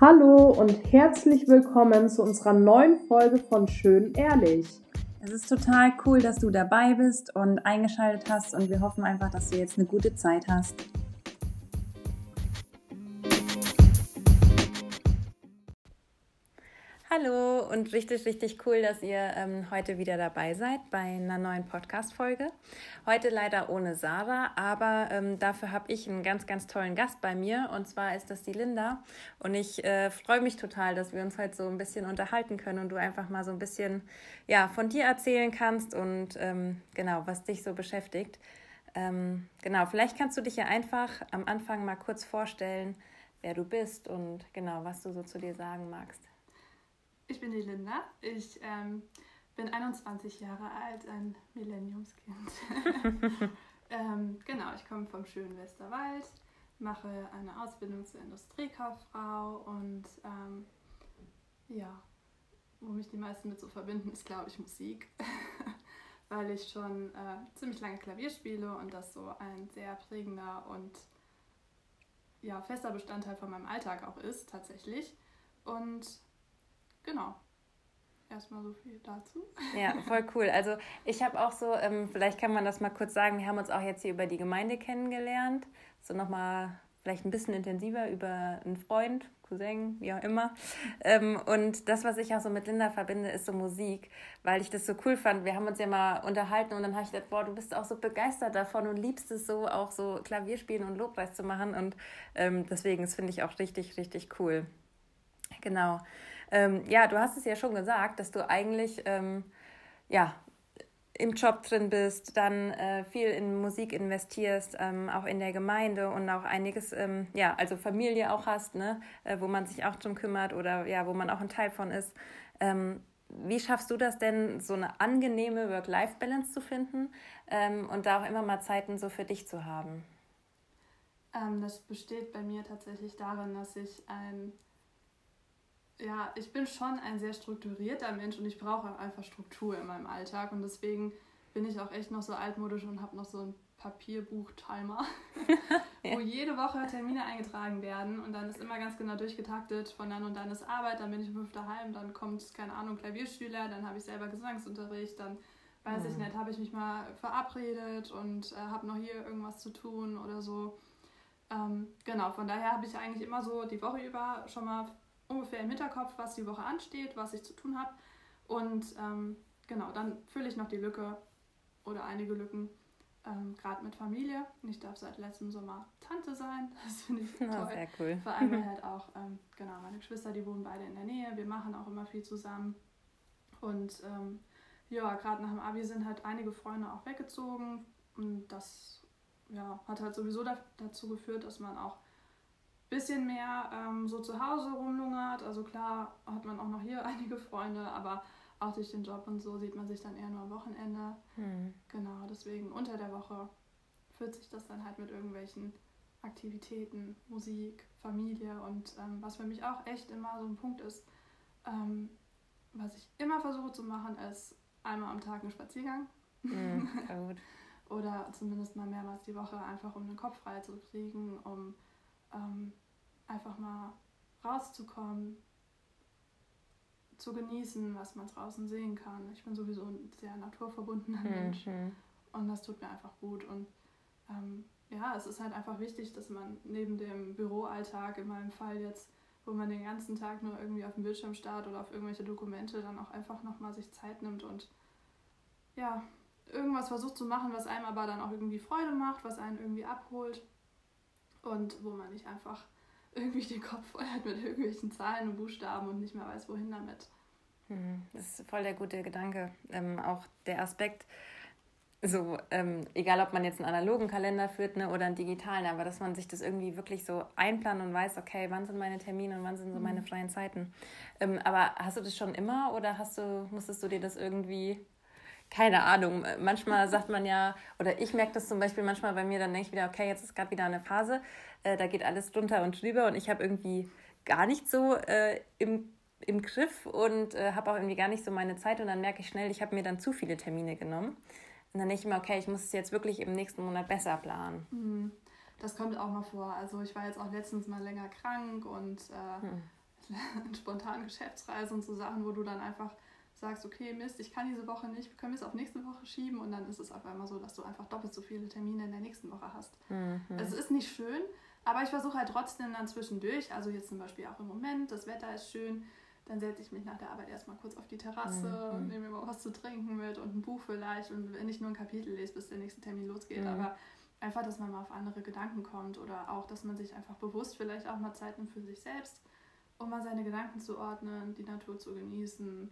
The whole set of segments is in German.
Hallo und herzlich willkommen zu unserer neuen Folge von Schön Ehrlich. Es ist total cool, dass du dabei bist und eingeschaltet hast und wir hoffen einfach, dass du jetzt eine gute Zeit hast. Hallo und richtig, richtig cool, dass ihr ähm, heute wieder dabei seid bei einer neuen Podcast-Folge. Heute leider ohne Sarah, aber ähm, dafür habe ich einen ganz, ganz tollen Gast bei mir und zwar ist das die Linda. Und ich äh, freue mich total, dass wir uns heute so ein bisschen unterhalten können und du einfach mal so ein bisschen ja, von dir erzählen kannst und ähm, genau, was dich so beschäftigt. Ähm, genau, vielleicht kannst du dich ja einfach am Anfang mal kurz vorstellen, wer du bist und genau, was du so zu dir sagen magst. Ich bin die Linda. Ich ähm, bin 21 Jahre alt, ein Millenniumskind. ähm, genau, ich komme vom schönen Westerwald, mache eine Ausbildung zur Industriekauffrau und ähm, ja, wo mich die meisten mit so verbinden, ist glaube ich Musik. Weil ich schon äh, ziemlich lange Klavier spiele und das so ein sehr prägender und ja, fester Bestandteil von meinem Alltag auch ist, tatsächlich. Und genau. Erstmal so viel dazu. Ja, voll cool. Also ich habe auch so, ähm, vielleicht kann man das mal kurz sagen, wir haben uns auch jetzt hier über die Gemeinde kennengelernt. So nochmal vielleicht ein bisschen intensiver über einen Freund, Cousin, wie auch immer. Ähm, und das, was ich auch so mit Linda verbinde, ist so Musik, weil ich das so cool fand. Wir haben uns ja mal unterhalten und dann habe ich gedacht, boah, du bist auch so begeistert davon und liebst es so, auch so Klavierspielen und Lobpreis zu machen. Und ähm, deswegen, das finde ich auch richtig, richtig cool. Genau. Ähm, ja, du hast es ja schon gesagt, dass du eigentlich ähm, ja, im Job drin bist, dann äh, viel in Musik investierst, ähm, auch in der Gemeinde und auch einiges, ähm, ja, also Familie auch hast, ne, äh, wo man sich auch drum kümmert oder ja, wo man auch ein Teil von ist. Ähm, wie schaffst du das denn, so eine angenehme Work-Life-Balance zu finden ähm, und da auch immer mal Zeiten so für dich zu haben? Ähm, das besteht bei mir tatsächlich darin, dass ich ein ja, ich bin schon ein sehr strukturierter Mensch und ich brauche einfach Struktur in meinem Alltag und deswegen bin ich auch echt noch so altmodisch und habe noch so ein Papierbuch-Timer, ja. wo jede Woche Termine eingetragen werden und dann ist immer ganz genau durchgetaktet, von dann und dann ist Arbeit, dann bin ich um fünf daheim, dann kommt, keine Ahnung, Klavierschüler, dann habe ich selber Gesangsunterricht, dann weiß mhm. ich nicht, habe ich mich mal verabredet und äh, habe noch hier irgendwas zu tun oder so. Ähm, genau, von daher habe ich eigentlich immer so die Woche über schon mal ungefähr im Hinterkopf, was die Woche ansteht, was ich zu tun habe. Und ähm, genau, dann fülle ich noch die Lücke oder einige Lücken, ähm, gerade mit Familie. Ich darf seit letztem Sommer Tante sein. Das finde ich toll. sehr cool. Vor allem halt auch, ähm, genau, meine Geschwister, die wohnen beide in der Nähe. Wir machen auch immer viel zusammen. Und ähm, ja, gerade nach dem Abi sind halt einige Freunde auch weggezogen. Und das ja, hat halt sowieso da, dazu geführt, dass man auch bisschen mehr ähm, so zu Hause rumlungert. Also klar hat man auch noch hier einige Freunde, aber auch durch den Job und so sieht man sich dann eher nur am Wochenende. Hm. Genau, deswegen unter der Woche führt sich das dann halt mit irgendwelchen Aktivitäten, Musik, Familie und ähm, was für mich auch echt immer so ein Punkt ist, ähm, was ich immer versuche zu machen, ist einmal am Tag einen Spaziergang. Mm, Oder zumindest mal mehrmals die Woche, einfach um den Kopf frei zu kriegen, um ähm, einfach mal rauszukommen, zu genießen, was man draußen sehen kann. Ich bin sowieso ein sehr naturverbundener mhm. Mensch und das tut mir einfach gut. Und ähm, ja, es ist halt einfach wichtig, dass man neben dem Büroalltag, in meinem Fall jetzt, wo man den ganzen Tag nur irgendwie auf dem Bildschirm starrt oder auf irgendwelche Dokumente, dann auch einfach nochmal sich Zeit nimmt und ja, irgendwas versucht zu machen, was einem aber dann auch irgendwie Freude macht, was einen irgendwie abholt und wo man nicht einfach irgendwie den Kopf voll hat mit irgendwelchen Zahlen und Buchstaben und nicht mehr weiß, wohin damit. Hm, das ist voll der gute Gedanke. Ähm, auch der Aspekt, so, ähm, egal ob man jetzt einen analogen Kalender führt ne, oder einen digitalen, aber dass man sich das irgendwie wirklich so einplanen und weiß, okay, wann sind meine Termine und wann sind so mhm. meine freien Zeiten. Ähm, aber hast du das schon immer oder hast du, musstest du dir das irgendwie keine Ahnung, manchmal sagt man ja, oder ich merke das zum Beispiel manchmal bei mir, dann denke ich wieder, okay, jetzt ist gerade wieder eine Phase, äh, da geht alles drunter und drüber und ich habe irgendwie gar nicht so äh, im, im Griff und äh, habe auch irgendwie gar nicht so meine Zeit und dann merke ich schnell, ich habe mir dann zu viele Termine genommen. Und dann denke ich mir, okay, ich muss es jetzt wirklich im nächsten Monat besser planen. Mhm. Das kommt auch mal vor. Also ich war jetzt auch letztens mal länger krank und äh, hm in spontanen Geschäftsreisen und so Sachen, wo du dann einfach sagst, okay, Mist, ich kann diese Woche nicht, können wir es auf nächste Woche schieben und dann ist es auf einmal so, dass du einfach doppelt so viele Termine in der nächsten Woche hast. Mhm. Es ist nicht schön, aber ich versuche halt trotzdem dann zwischendurch, also jetzt zum Beispiel auch im Moment, das Wetter ist schön, dann setze ich mich nach der Arbeit erstmal kurz auf die Terrasse und mhm. nehme mir mal was zu trinken mit und ein Buch vielleicht und wenn ich nur ein Kapitel lese, bis der nächste Termin losgeht, mhm. aber einfach, dass man mal auf andere Gedanken kommt oder auch, dass man sich einfach bewusst vielleicht auch mal Zeit nimmt für sich selbst, um mal seine Gedanken zu ordnen, die Natur zu genießen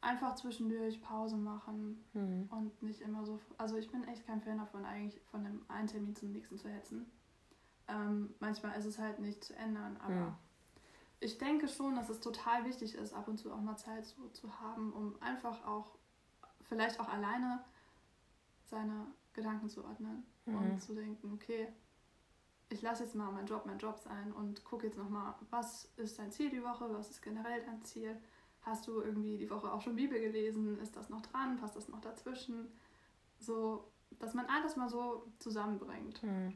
einfach zwischendurch Pause machen mhm. und nicht immer so. Also ich bin echt kein Fan davon, eigentlich von dem einen Termin zum nächsten zu hetzen. Ähm, manchmal ist es halt nicht zu ändern, aber mhm. ich denke schon, dass es total wichtig ist, ab und zu auch mal Zeit so zu haben, um einfach auch, vielleicht auch alleine seine Gedanken zu ordnen mhm. und zu denken, okay, ich lasse jetzt mal meinen Job mein Job sein und gucke jetzt nochmal, was ist dein Ziel die Woche, was ist generell dein Ziel Hast du irgendwie die Woche auch schon Bibel gelesen? Ist das noch dran? Passt das noch dazwischen? So, dass man alles mal so zusammenbringt. Hm.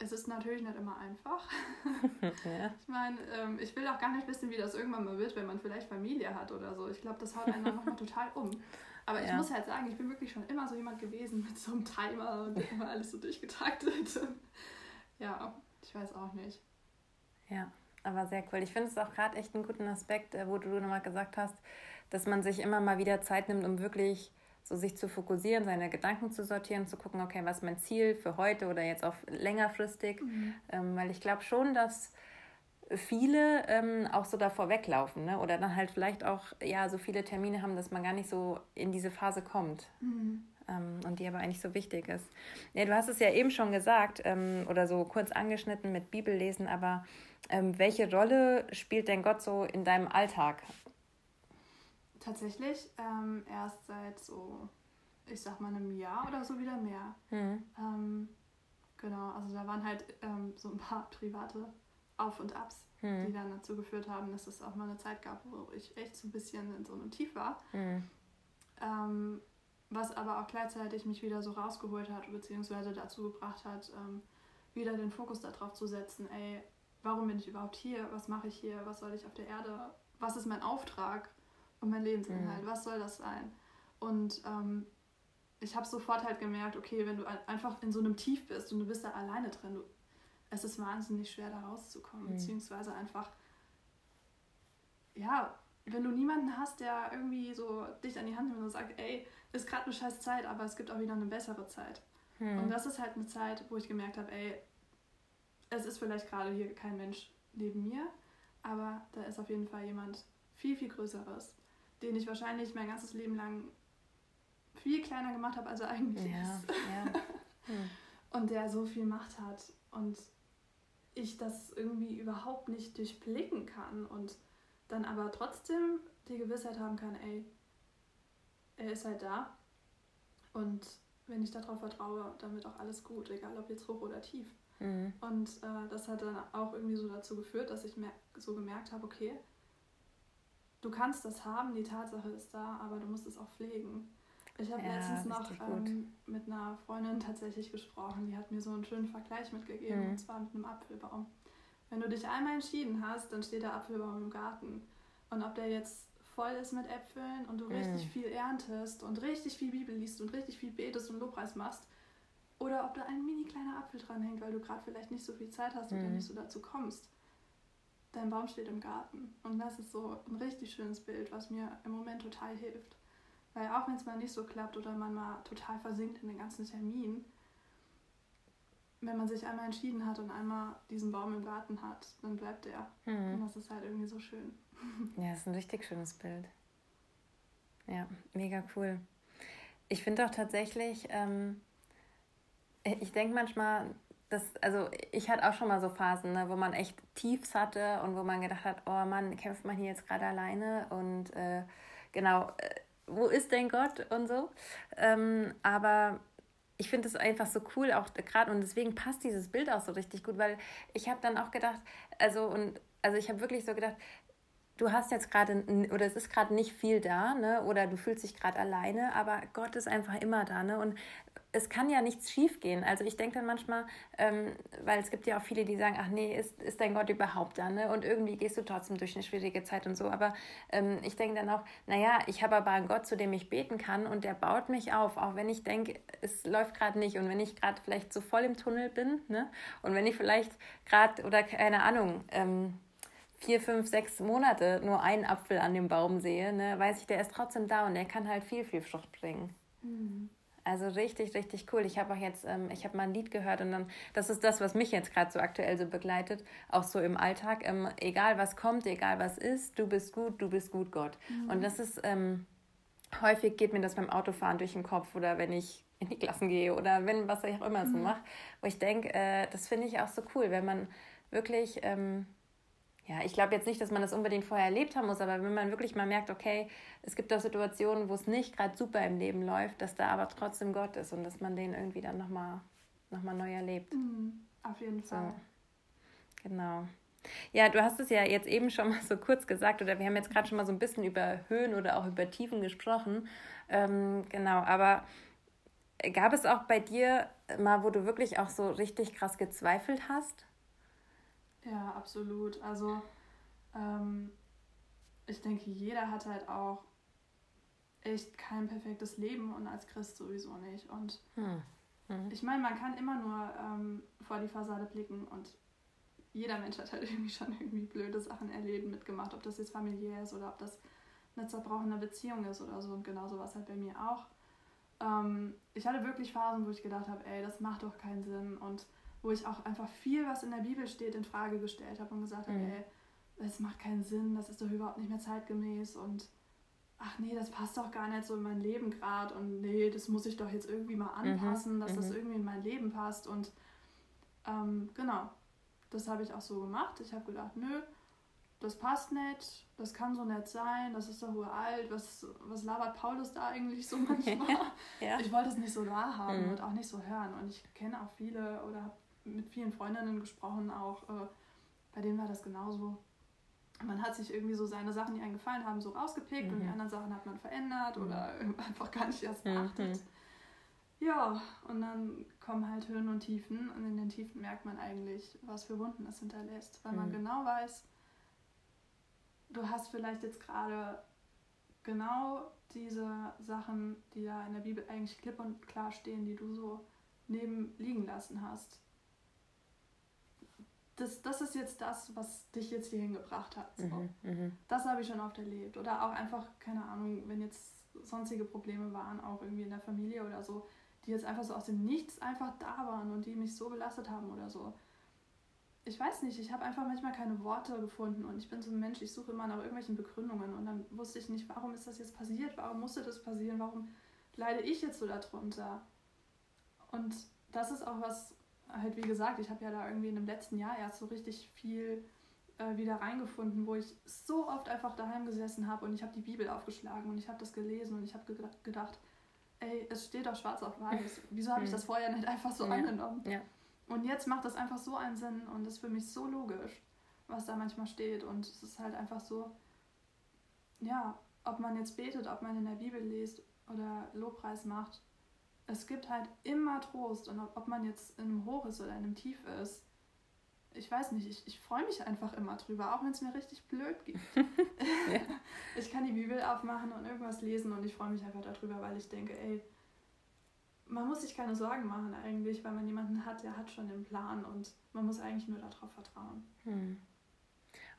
Es ist natürlich nicht immer einfach. ja. Ich meine, ähm, ich will auch gar nicht wissen, wie das irgendwann mal wird, wenn man vielleicht Familie hat oder so. Ich glaube, das haut einen dann nochmal total um. Aber ich ja. muss halt sagen, ich bin wirklich schon immer so jemand gewesen mit so einem Timer und immer alles so durchgetaktet. ja, ich weiß auch nicht. Ja. Aber sehr cool. Ich finde es auch gerade echt einen guten Aspekt, äh, wo du nochmal gesagt hast, dass man sich immer mal wieder Zeit nimmt, um wirklich so sich zu fokussieren, seine Gedanken zu sortieren, zu gucken, okay, was ist mein Ziel für heute oder jetzt auch längerfristig. Mhm. Ähm, weil ich glaube schon, dass viele ähm, auch so davor weglaufen ne? oder dann halt vielleicht auch ja so viele Termine haben, dass man gar nicht so in diese Phase kommt. Mhm. Ähm, und die aber eigentlich so wichtig ist. Ja, du hast es ja eben schon gesagt ähm, oder so kurz angeschnitten mit Bibellesen, aber ähm, welche Rolle spielt denn Gott so in deinem Alltag? Tatsächlich ähm, erst seit so, ich sag mal, einem Jahr oder so wieder mehr. Mhm. Ähm, genau, also da waren halt ähm, so ein paar private Auf- und Abs, mhm. die dann dazu geführt haben, dass es auch mal eine Zeit gab, wo ich echt so ein bisschen in so einem Tief war. Mhm. Was aber auch gleichzeitig mich wieder so rausgeholt hat, beziehungsweise dazu gebracht hat, ähm, wieder den Fokus darauf zu setzen, ey, warum bin ich überhaupt hier? Was mache ich hier? Was soll ich auf der Erde? Was ist mein Auftrag und mein Lebensinhalt? Mhm. Was soll das sein? Und ähm, ich habe sofort halt gemerkt, okay, wenn du einfach in so einem Tief bist und du bist da alleine drin, du, es ist wahnsinnig schwer da rauszukommen, mhm. beziehungsweise einfach, ja, wenn du niemanden hast, der irgendwie so dich an die Hand nimmt und sagt, ey, ist gerade eine scheiß Zeit, aber es gibt auch wieder eine bessere Zeit. Mhm. Und das ist halt eine Zeit, wo ich gemerkt habe, ey, es ist vielleicht gerade hier kein Mensch neben mir, aber da ist auf jeden Fall jemand viel, viel Größeres, den ich wahrscheinlich mein ganzes Leben lang viel kleiner gemacht habe, als er eigentlich ja, ist. Ja. Hm. Und der so viel Macht hat und ich das irgendwie überhaupt nicht durchblicken kann und dann aber trotzdem die Gewissheit haben kann, ey, er ist halt da und wenn ich darauf vertraue, dann wird auch alles gut, egal ob jetzt hoch oder tief. Mhm. Und äh, das hat dann auch irgendwie so dazu geführt, dass ich so gemerkt habe, okay, du kannst das haben, die Tatsache ist da, aber du musst es auch pflegen. Ich habe ja, letztens noch ähm, mit einer Freundin tatsächlich gesprochen, die hat mir so einen schönen Vergleich mitgegeben, mhm. und zwar mit einem Apfelbaum. Wenn du dich einmal entschieden hast, dann steht der Apfelbaum im Garten. Und ob der jetzt voll ist mit Äpfeln und du mhm. richtig viel erntest und richtig viel Bibel liest und richtig viel betest und Lobpreis machst, oder ob da ein mini kleiner Apfel dran hängt, weil du gerade vielleicht nicht so viel Zeit hast mhm. oder nicht so dazu kommst. Dein Baum steht im Garten. Und das ist so ein richtig schönes Bild, was mir im Moment total hilft. Weil auch wenn es mal nicht so klappt oder man mal total versinkt in den ganzen Terminen, wenn man sich einmal entschieden hat und einmal diesen Baum im Garten hat, dann bleibt der. Mhm. Und das ist halt irgendwie so schön. Ja, das ist ein richtig schönes Bild. Ja, mega cool. Ich finde auch tatsächlich, ähm, ich denke manchmal, dass, also ich hatte auch schon mal so Phasen, ne, wo man echt Tiefs hatte und wo man gedacht hat, oh Mann, kämpft man hier jetzt gerade alleine und äh, genau, äh, wo ist denn Gott und so. Ähm, aber ich finde es einfach so cool, auch gerade und deswegen passt dieses Bild auch so richtig gut, weil ich habe dann auch gedacht, also und also ich habe wirklich so gedacht, du hast jetzt gerade oder es ist gerade nicht viel da, ne? Oder du fühlst dich gerade alleine, aber Gott ist einfach immer da, ne? Und es kann ja nichts schiefgehen. Also ich denke dann manchmal, ähm, weil es gibt ja auch viele, die sagen, ach nee, ist, ist dein Gott überhaupt da? Ne? Und irgendwie gehst du trotzdem durch eine schwierige Zeit und so. Aber ähm, ich denke dann auch, naja, ich habe aber einen Gott, zu dem ich beten kann und der baut mich auf, auch wenn ich denke, es läuft gerade nicht und wenn ich gerade vielleicht so voll im Tunnel bin ne? und wenn ich vielleicht gerade oder keine Ahnung, ähm, vier, fünf, sechs Monate nur einen Apfel an dem Baum sehe, ne, weiß ich, der ist trotzdem da und der kann halt viel, viel Frucht bringen. Mhm. Also richtig, richtig cool. Ich habe auch jetzt, ähm, ich habe mal ein Lied gehört und dann, das ist das, was mich jetzt gerade so aktuell so begleitet, auch so im Alltag. Ähm, egal was kommt, egal was ist, du bist gut, du bist gut, Gott. Mhm. Und das ist, ähm, häufig geht mir das beim Autofahren durch den Kopf oder wenn ich in die Klassen gehe oder wenn, was ich auch immer mhm. so mache, wo ich denke, äh, das finde ich auch so cool, wenn man wirklich, ähm, ja, ich glaube jetzt nicht, dass man das unbedingt vorher erlebt haben muss, aber wenn man wirklich mal merkt, okay, es gibt auch Situationen, wo es nicht gerade super im Leben läuft, dass da aber trotzdem Gott ist und dass man den irgendwie dann nochmal noch mal neu erlebt. Mhm, auf jeden Fall. So, genau. Ja, du hast es ja jetzt eben schon mal so kurz gesagt, oder wir haben jetzt gerade schon mal so ein bisschen über Höhen oder auch über Tiefen gesprochen. Ähm, genau, aber gab es auch bei dir mal, wo du wirklich auch so richtig krass gezweifelt hast? Ja, absolut. Also ähm, ich denke, jeder hat halt auch echt kein perfektes Leben und als Christ sowieso nicht. Und hm. Hm. ich meine, man kann immer nur ähm, vor die Fassade blicken und jeder Mensch hat halt irgendwie schon irgendwie blöde Sachen erlebt, mitgemacht, ob das jetzt familiär ist oder ob das eine zerbrochene Beziehung ist oder so. Und genauso war es halt bei mir auch. Ähm, ich hatte wirklich Phasen, wo ich gedacht habe, ey, das macht doch keinen Sinn. Und wo ich auch einfach viel, was in der Bibel steht, in Frage gestellt habe und gesagt habe, mhm. ey, das macht keinen Sinn, das ist doch überhaupt nicht mehr zeitgemäß und ach nee, das passt doch gar nicht so in mein Leben gerade und nee, das muss ich doch jetzt irgendwie mal mhm. anpassen, mhm. dass mhm. das irgendwie in mein Leben passt und ähm, genau, das habe ich auch so gemacht. Ich habe gedacht, nö, das passt nicht, das kann so nett sein, das ist doch uralt, was, was labert Paulus da eigentlich so manchmal? ja. Ich wollte es nicht so wahrhaben mhm. und auch nicht so hören und ich kenne auch viele oder habe mit vielen Freundinnen gesprochen, auch äh, bei denen war das genauso. Man hat sich irgendwie so seine Sachen, die einem gefallen haben, so rausgepickt mhm. und die mhm. anderen Sachen hat man verändert mhm. oder einfach gar nicht erst mhm. beachtet. Mhm. Ja, und dann kommen halt Höhen und Tiefen und in den Tiefen merkt man eigentlich, was für Wunden es hinterlässt, weil man mhm. genau weiß, du hast vielleicht jetzt gerade genau diese Sachen, die da in der Bibel eigentlich klipp und klar stehen, die du so neben liegen lassen hast das, das ist jetzt das, was dich jetzt hierhin gebracht hat. So. Mhm, mhm, das habe ich schon oft erlebt. Oder auch einfach, keine Ahnung, wenn jetzt sonstige Probleme waren, auch irgendwie in der Familie oder so, die jetzt einfach so aus dem Nichts einfach da waren und die mich so belastet haben oder so. Ich weiß nicht, ich habe einfach manchmal keine Worte gefunden und ich bin so ein Mensch, ich suche immer nach irgendwelchen Begründungen und dann wusste ich nicht, warum ist das jetzt passiert, warum musste das passieren, warum leide ich jetzt so darunter. Und das ist auch was, halt wie gesagt, ich habe ja da irgendwie in dem letzten Jahr erst so richtig viel äh, wieder reingefunden, wo ich so oft einfach daheim gesessen habe und ich habe die Bibel aufgeschlagen und ich habe das gelesen und ich habe ge gedacht, ey, es steht doch schwarz auf weiß. Wieso habe ich das vorher nicht einfach so ja. angenommen? Ja. Und jetzt macht das einfach so einen Sinn und ist für mich so logisch, was da manchmal steht. Und es ist halt einfach so, ja, ob man jetzt betet, ob man in der Bibel liest oder Lobpreis macht, es gibt halt immer Trost und ob, ob man jetzt in einem Hoch ist oder in einem Tief ist, ich weiß nicht, ich, ich freue mich einfach immer drüber, auch wenn es mir richtig blöd geht. ja. Ich kann die Bibel aufmachen und irgendwas lesen und ich freue mich einfach darüber, weil ich denke, ey, man muss sich keine Sorgen machen eigentlich, weil man jemanden hat, der hat schon den Plan und man muss eigentlich nur darauf vertrauen. Hm.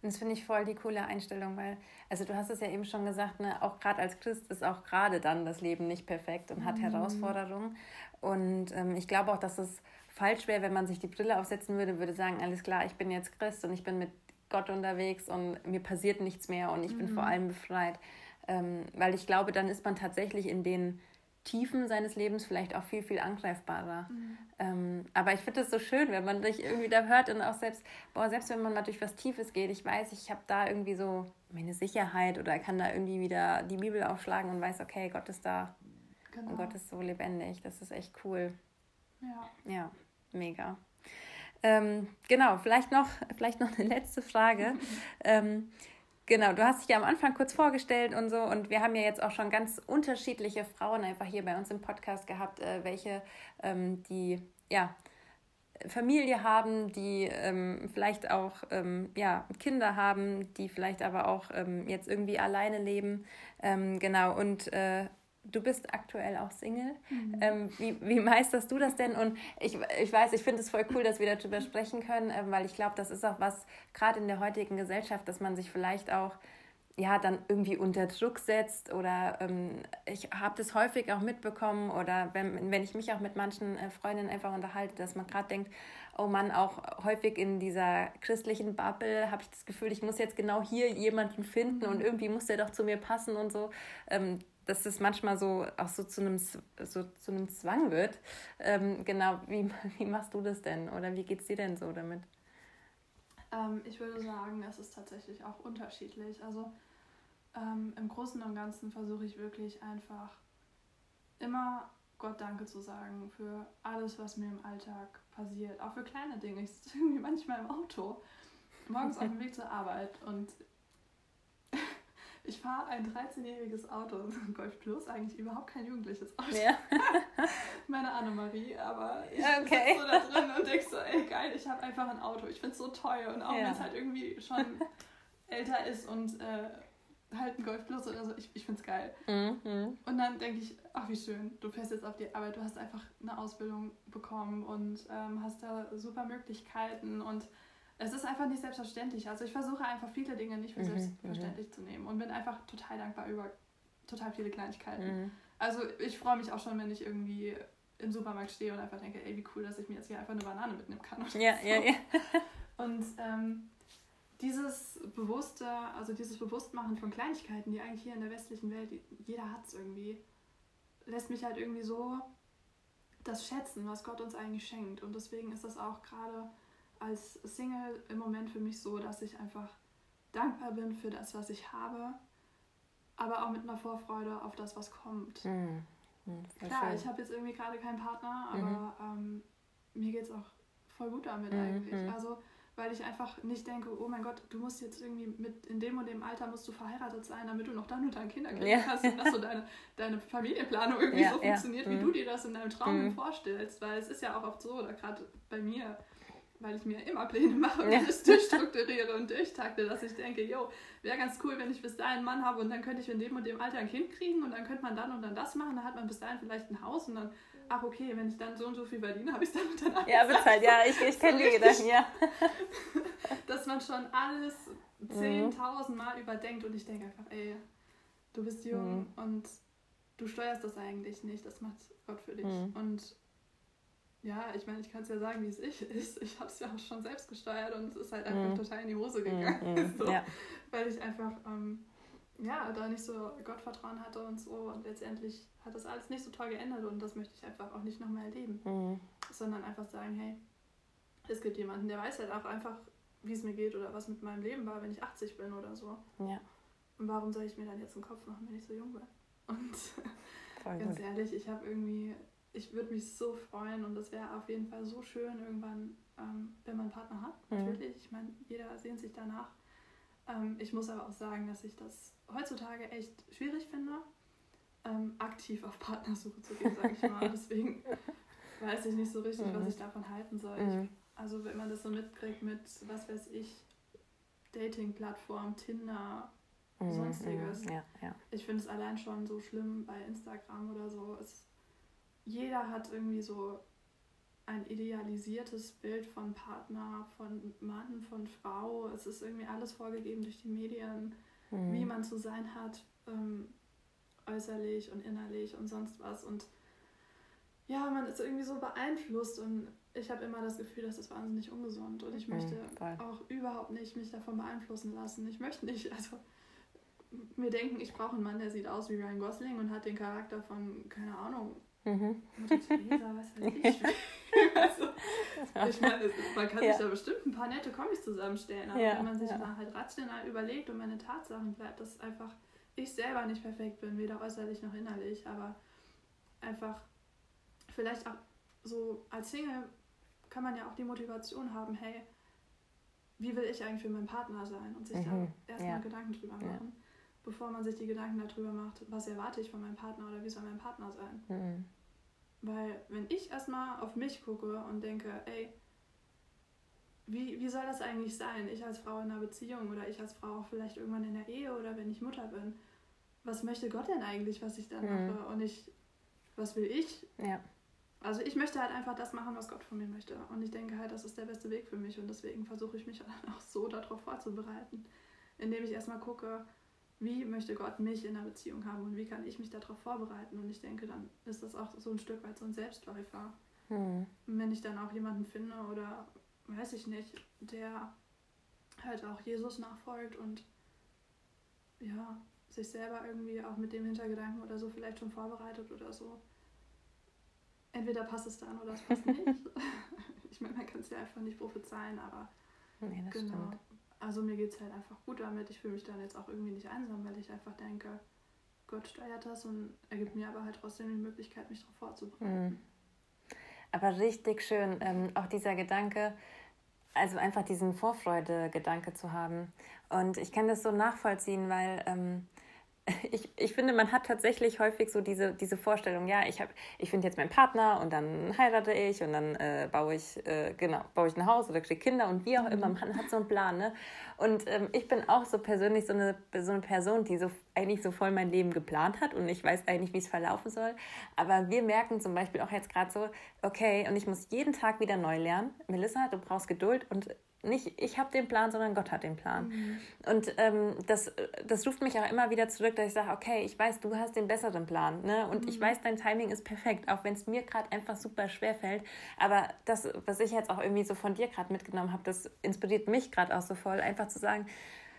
Und das finde ich voll die coole Einstellung, weil, also du hast es ja eben schon gesagt, ne, auch gerade als Christ ist auch gerade dann das Leben nicht perfekt und hat mhm. Herausforderungen. Und ähm, ich glaube auch, dass es falsch wäre, wenn man sich die Brille aufsetzen würde, würde sagen, alles klar, ich bin jetzt Christ und ich bin mit Gott unterwegs und mir passiert nichts mehr und ich mhm. bin vor allem befreit. Ähm, weil ich glaube, dann ist man tatsächlich in den Tiefen seines Lebens vielleicht auch viel, viel angreifbarer. Mhm. Ähm, aber ich finde es so schön, wenn man sich irgendwie da hört und auch selbst, boah, selbst wenn man mal durch was Tiefes geht, ich weiß, ich habe da irgendwie so meine Sicherheit oder kann da irgendwie wieder die Bibel aufschlagen und weiß, okay, Gott ist da genau. und Gott ist so lebendig. Das ist echt cool. Ja. Ja, mega. Ähm, genau, vielleicht noch, vielleicht noch eine letzte Frage. ähm, Genau, du hast dich ja am Anfang kurz vorgestellt und so und wir haben ja jetzt auch schon ganz unterschiedliche Frauen einfach hier bei uns im Podcast gehabt, äh, welche ähm, die ja Familie haben, die ähm, vielleicht auch ähm, ja, Kinder haben, die vielleicht aber auch ähm, jetzt irgendwie alleine leben. Ähm, genau, und äh, du bist aktuell auch Single. Mhm. Ähm, wie, wie meisterst du das denn? Und ich, ich weiß, ich finde es voll cool, dass wir darüber sprechen können, äh, weil ich glaube, das ist auch was, gerade in der heutigen Gesellschaft, dass man sich vielleicht auch ja, dann irgendwie unter Druck setzt oder ähm, ich habe das häufig auch mitbekommen oder wenn, wenn ich mich auch mit manchen äh, Freundinnen einfach unterhalte, dass man gerade denkt, oh Mann, auch häufig in dieser christlichen Bubble habe ich das Gefühl, ich muss jetzt genau hier jemanden finden und mhm. irgendwie muss der doch zu mir passen und so. Ähm, dass es manchmal so auch so zu einem, so zu einem Zwang wird. Ähm, genau, wie, wie machst du das denn oder wie geht es dir denn so damit? Ähm, ich würde sagen, es ist tatsächlich auch unterschiedlich. Also ähm, im Großen und Ganzen versuche ich wirklich einfach immer Gott Danke zu sagen für alles, was mir im Alltag passiert. Auch für kleine Dinge. Ich sitze irgendwie manchmal im Auto, morgens auf dem Weg zur Arbeit und ich fahre ein 13-jähriges Auto, ein Golf Plus, eigentlich überhaupt kein jugendliches Auto. Ja. Meine Annemarie, aber ich okay. so da drin und denk so, ey geil, ich habe einfach ein Auto. Ich finde es so teuer und auch ja. wenn es halt irgendwie schon älter ist und äh, halt ein Golf Plus oder so, ich, ich finde es geil. Mhm. Und dann denke ich, ach wie schön, du fährst jetzt auf die Arbeit, du hast einfach eine Ausbildung bekommen und ähm, hast da super Möglichkeiten und es ist einfach nicht selbstverständlich. Also ich versuche einfach viele Dinge nicht für mhm, selbstverständlich mhm. zu nehmen und bin einfach total dankbar über total viele Kleinigkeiten. Mhm. Also ich freue mich auch schon, wenn ich irgendwie im Supermarkt stehe und einfach denke, ey, wie cool, dass ich mir jetzt hier einfach eine Banane mitnehmen kann. Ja, so. ja, ja. und ähm, dieses bewusste, also dieses Bewusstmachen von Kleinigkeiten, die eigentlich hier in der westlichen Welt, jeder hat es irgendwie, lässt mich halt irgendwie so das schätzen, was Gott uns eigentlich schenkt. Und deswegen ist das auch gerade als Single im Moment für mich so, dass ich einfach dankbar bin für das, was ich habe, aber auch mit einer Vorfreude auf das, was kommt. Mhm. Mhm, Klar, schön. ich habe jetzt irgendwie gerade keinen Partner, aber mhm. ähm, mir geht es auch voll gut damit mhm, eigentlich. Also weil ich einfach nicht denke, oh mein Gott, du musst jetzt irgendwie mit in dem und dem Alter musst du verheiratet sein, damit du noch dann und dann Kinder kriegen ja. hast und dass so deine, deine Familienplanung irgendwie ja, so funktioniert, ja. wie mhm. du dir das in deinem Traum mhm. vorstellst. Weil es ist ja auch oft so, oder gerade bei mir, weil ich mir immer Pläne mache und ja. alles durchstrukturiere und durchtakte, dass ich denke, jo, wäre ganz cool, wenn ich bis dahin einen Mann habe und dann könnte ich in dem und dem Alter ein Kind kriegen und dann könnte man dann und dann das machen, dann hat man bis dahin vielleicht ein Haus und dann, ach okay, wenn ich dann so und so viel verdiene, habe ich dann und dann Ja, bezahlt, ja, ich, ich kenne die Gedanken, ja. dass man schon alles 10.000 mhm. Mal überdenkt und ich denke einfach, ey, du bist jung mhm. und du steuerst das eigentlich nicht, das macht Gott für dich. Mhm. Und ja, ich meine, ich kann es ja sagen, wie es ich ist. Ich habe es ja auch schon selbst gesteuert und es ist halt einfach mm. total in die Hose gegangen. Mm, so, ja. Weil ich einfach, ähm, ja, da nicht so Gottvertrauen hatte und so. Und letztendlich hat das alles nicht so toll geändert und das möchte ich einfach auch nicht nochmal erleben. Mm. Sondern einfach sagen, hey, es gibt jemanden, der weiß halt auch einfach, wie es mir geht oder was mit meinem Leben war, wenn ich 80 bin oder so. Ja. Und warum soll ich mir dann jetzt einen Kopf machen, wenn ich so jung bin? Und ganz ehrlich, ich habe irgendwie ich würde mich so freuen und das wäre auf jeden Fall so schön irgendwann, ähm, wenn man einen Partner hat. Mhm. Natürlich, ich meine, jeder sehnt sich danach. Ähm, ich muss aber auch sagen, dass ich das heutzutage echt schwierig finde, ähm, aktiv auf Partnersuche zu gehen, sage ich mal. Deswegen weiß ich nicht so richtig, mhm. was ich davon halten soll. Mhm. Ich, also wenn man das so mitkriegt mit, was weiß ich, Dating-Plattform, Tinder, mhm, sonstiges. Ja, ja. Ich finde es allein schon so schlimm bei Instagram oder so. Es jeder hat irgendwie so ein idealisiertes Bild von Partner, von Mann, von Frau. Es ist irgendwie alles vorgegeben durch die Medien, mhm. wie man zu sein hat, ähm, äußerlich und innerlich und sonst was. Und ja, man ist irgendwie so beeinflusst und ich habe immer das Gefühl, das ist wahnsinnig ungesund und ich mhm, möchte mhm, auch überhaupt nicht mich davon beeinflussen lassen. Ich möchte nicht, also mir denken, ich brauche einen Mann, der sieht aus wie Ryan Gosling und hat den Charakter von, keine Ahnung, Mhm. Theresa, was weiß ich. also, ich meine, man kann ja. sich da bestimmt ein paar nette Kombis zusammenstellen, aber ja, wenn man sich ja. mal halt rational überlegt und meine Tatsachen bleibt, dass einfach ich selber nicht perfekt bin, weder äußerlich noch innerlich, aber einfach vielleicht auch so als Single kann man ja auch die Motivation haben, hey, wie will ich eigentlich für meinen Partner sein und sich Mhm, da erstmal. Gedanken drüber machen, bevor man sich die Gedanken darüber macht, was erwarte ich von meinem Partner oder wie soll mein Partner sein. Mhm. Weil wenn ich erstmal auf mich gucke und denke, ey, wie, wie soll das eigentlich sein? Ich als Frau in einer Beziehung oder ich als Frau auch vielleicht irgendwann in der Ehe oder wenn ich Mutter bin. Was möchte Gott denn eigentlich, was ich dann Mhm. mache? Und ich, was will ich? Ja. Also ich möchte halt einfach das machen, was Gott von mir möchte. Und ich denke halt, das ist der beste Weg für mich. Und deswegen versuche ich mich auch so darauf vorzubereiten. Indem ich erstmal gucke, wie möchte Gott mich in einer Beziehung haben und wie kann ich mich darauf vorbereiten. Und ich denke, dann ist das auch so ein Stück weit so ein Selbstläufer. Und wenn ich dann auch jemanden finde oder weiß ich nicht, der halt auch Jesus nachfolgt und ja, sich selber irgendwie auch mit dem Hintergedanken oder so vielleicht schon vorbereitet oder so. Entweder passt es dann oder es passt nicht. ich meine, man kann es ja einfach nicht prophezeien, aber Nee, das genau. stimmt. Also mir geht es halt einfach gut damit. Ich fühle mich dann jetzt auch irgendwie nicht einsam, weil ich einfach denke, Gott steuert das und er gibt mir aber halt trotzdem die Möglichkeit, mich darauf vorzubereiten. Mhm. Aber richtig schön, ähm, auch dieser Gedanke, also einfach diesen Vorfreude-Gedanke zu haben. Und ich kann das so nachvollziehen, weil ähm, ich, ich finde, man hat tatsächlich häufig so diese, diese Vorstellung, ja, ich, hab- ich finde jetzt meinen Partner und dann heirate ich und dann äh, baue ich, äh, genau, baue ich ein Haus oder kriege Kinder und wie auch immer, man hat so einen Plan, ne? Und ähm, ich bin auch so persönlich so eine, so eine Person, die so eigentlich so voll mein Leben geplant hat und ich weiß eigentlich, wie es verlaufen soll. Aber wir merken zum Beispiel auch jetzt gerade so, okay, und ich muss jeden Tag wieder neu lernen. Melissa, du brauchst Geduld und nicht ich habe den Plan, sondern Gott hat den Plan. Und ähm, das, das ruft mich auch immer wieder zurück, dass ich sage, okay, ich weiß, du hast den besseren Plan. Ne? Und ich weiß, dein Timing ist perfekt, auch wenn es mir gerade einfach super schwer fällt. Aber das, was ich jetzt auch irgendwie so von dir gerade mitgenommen habe, das inspiriert mich gerade auch so voll, einfach zu sagen,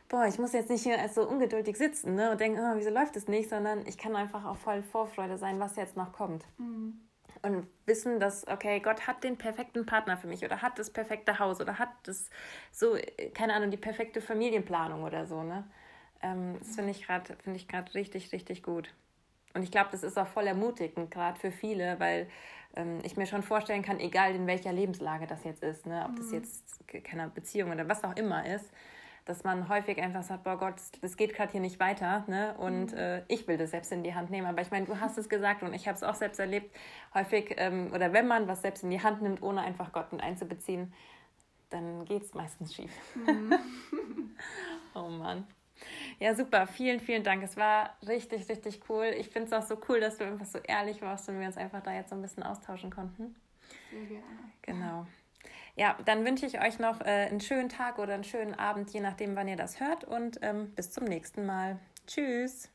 boah, ich muss jetzt nicht hier als so ungeduldig sitzen ne, und denken, oh, wieso läuft es nicht, sondern ich kann einfach auch voll Vorfreude sein, was jetzt noch kommt. Mhm. Und wissen, dass, okay, Gott hat den perfekten Partner für mich oder hat das perfekte Haus oder hat das so, keine Ahnung, die perfekte Familienplanung oder so, ne? Ähm, das finde ich gerade ich gerade richtig, richtig gut. Und ich glaube, das ist auch voll ermutigend, gerade für viele, weil ähm, ich mir schon vorstellen kann, egal in welcher Lebenslage das jetzt ist, ne, ob das jetzt ke- keine Beziehung oder was auch immer ist, dass man häufig einfach sagt, boah Gott, das geht gerade hier nicht weiter, ne? Und äh, ich will das selbst in die Hand nehmen. Aber ich meine, du hast es gesagt und ich habe es auch selbst erlebt, häufig, ähm, oder wenn man was selbst in die Hand nimmt, ohne einfach Gott mit einzubeziehen, dann geht es meistens schief. oh Mann. Ja, super. Vielen, vielen Dank. Es war richtig, richtig cool. Ich finde es auch so cool, dass du einfach so ehrlich warst und wir uns einfach da jetzt so ein bisschen austauschen konnten. Sehr gerne. Genau. Ja, dann wünsche ich euch noch äh, einen schönen Tag oder einen schönen Abend, je nachdem, wann ihr das hört. Und ähm, bis zum nächsten Mal. Tschüss.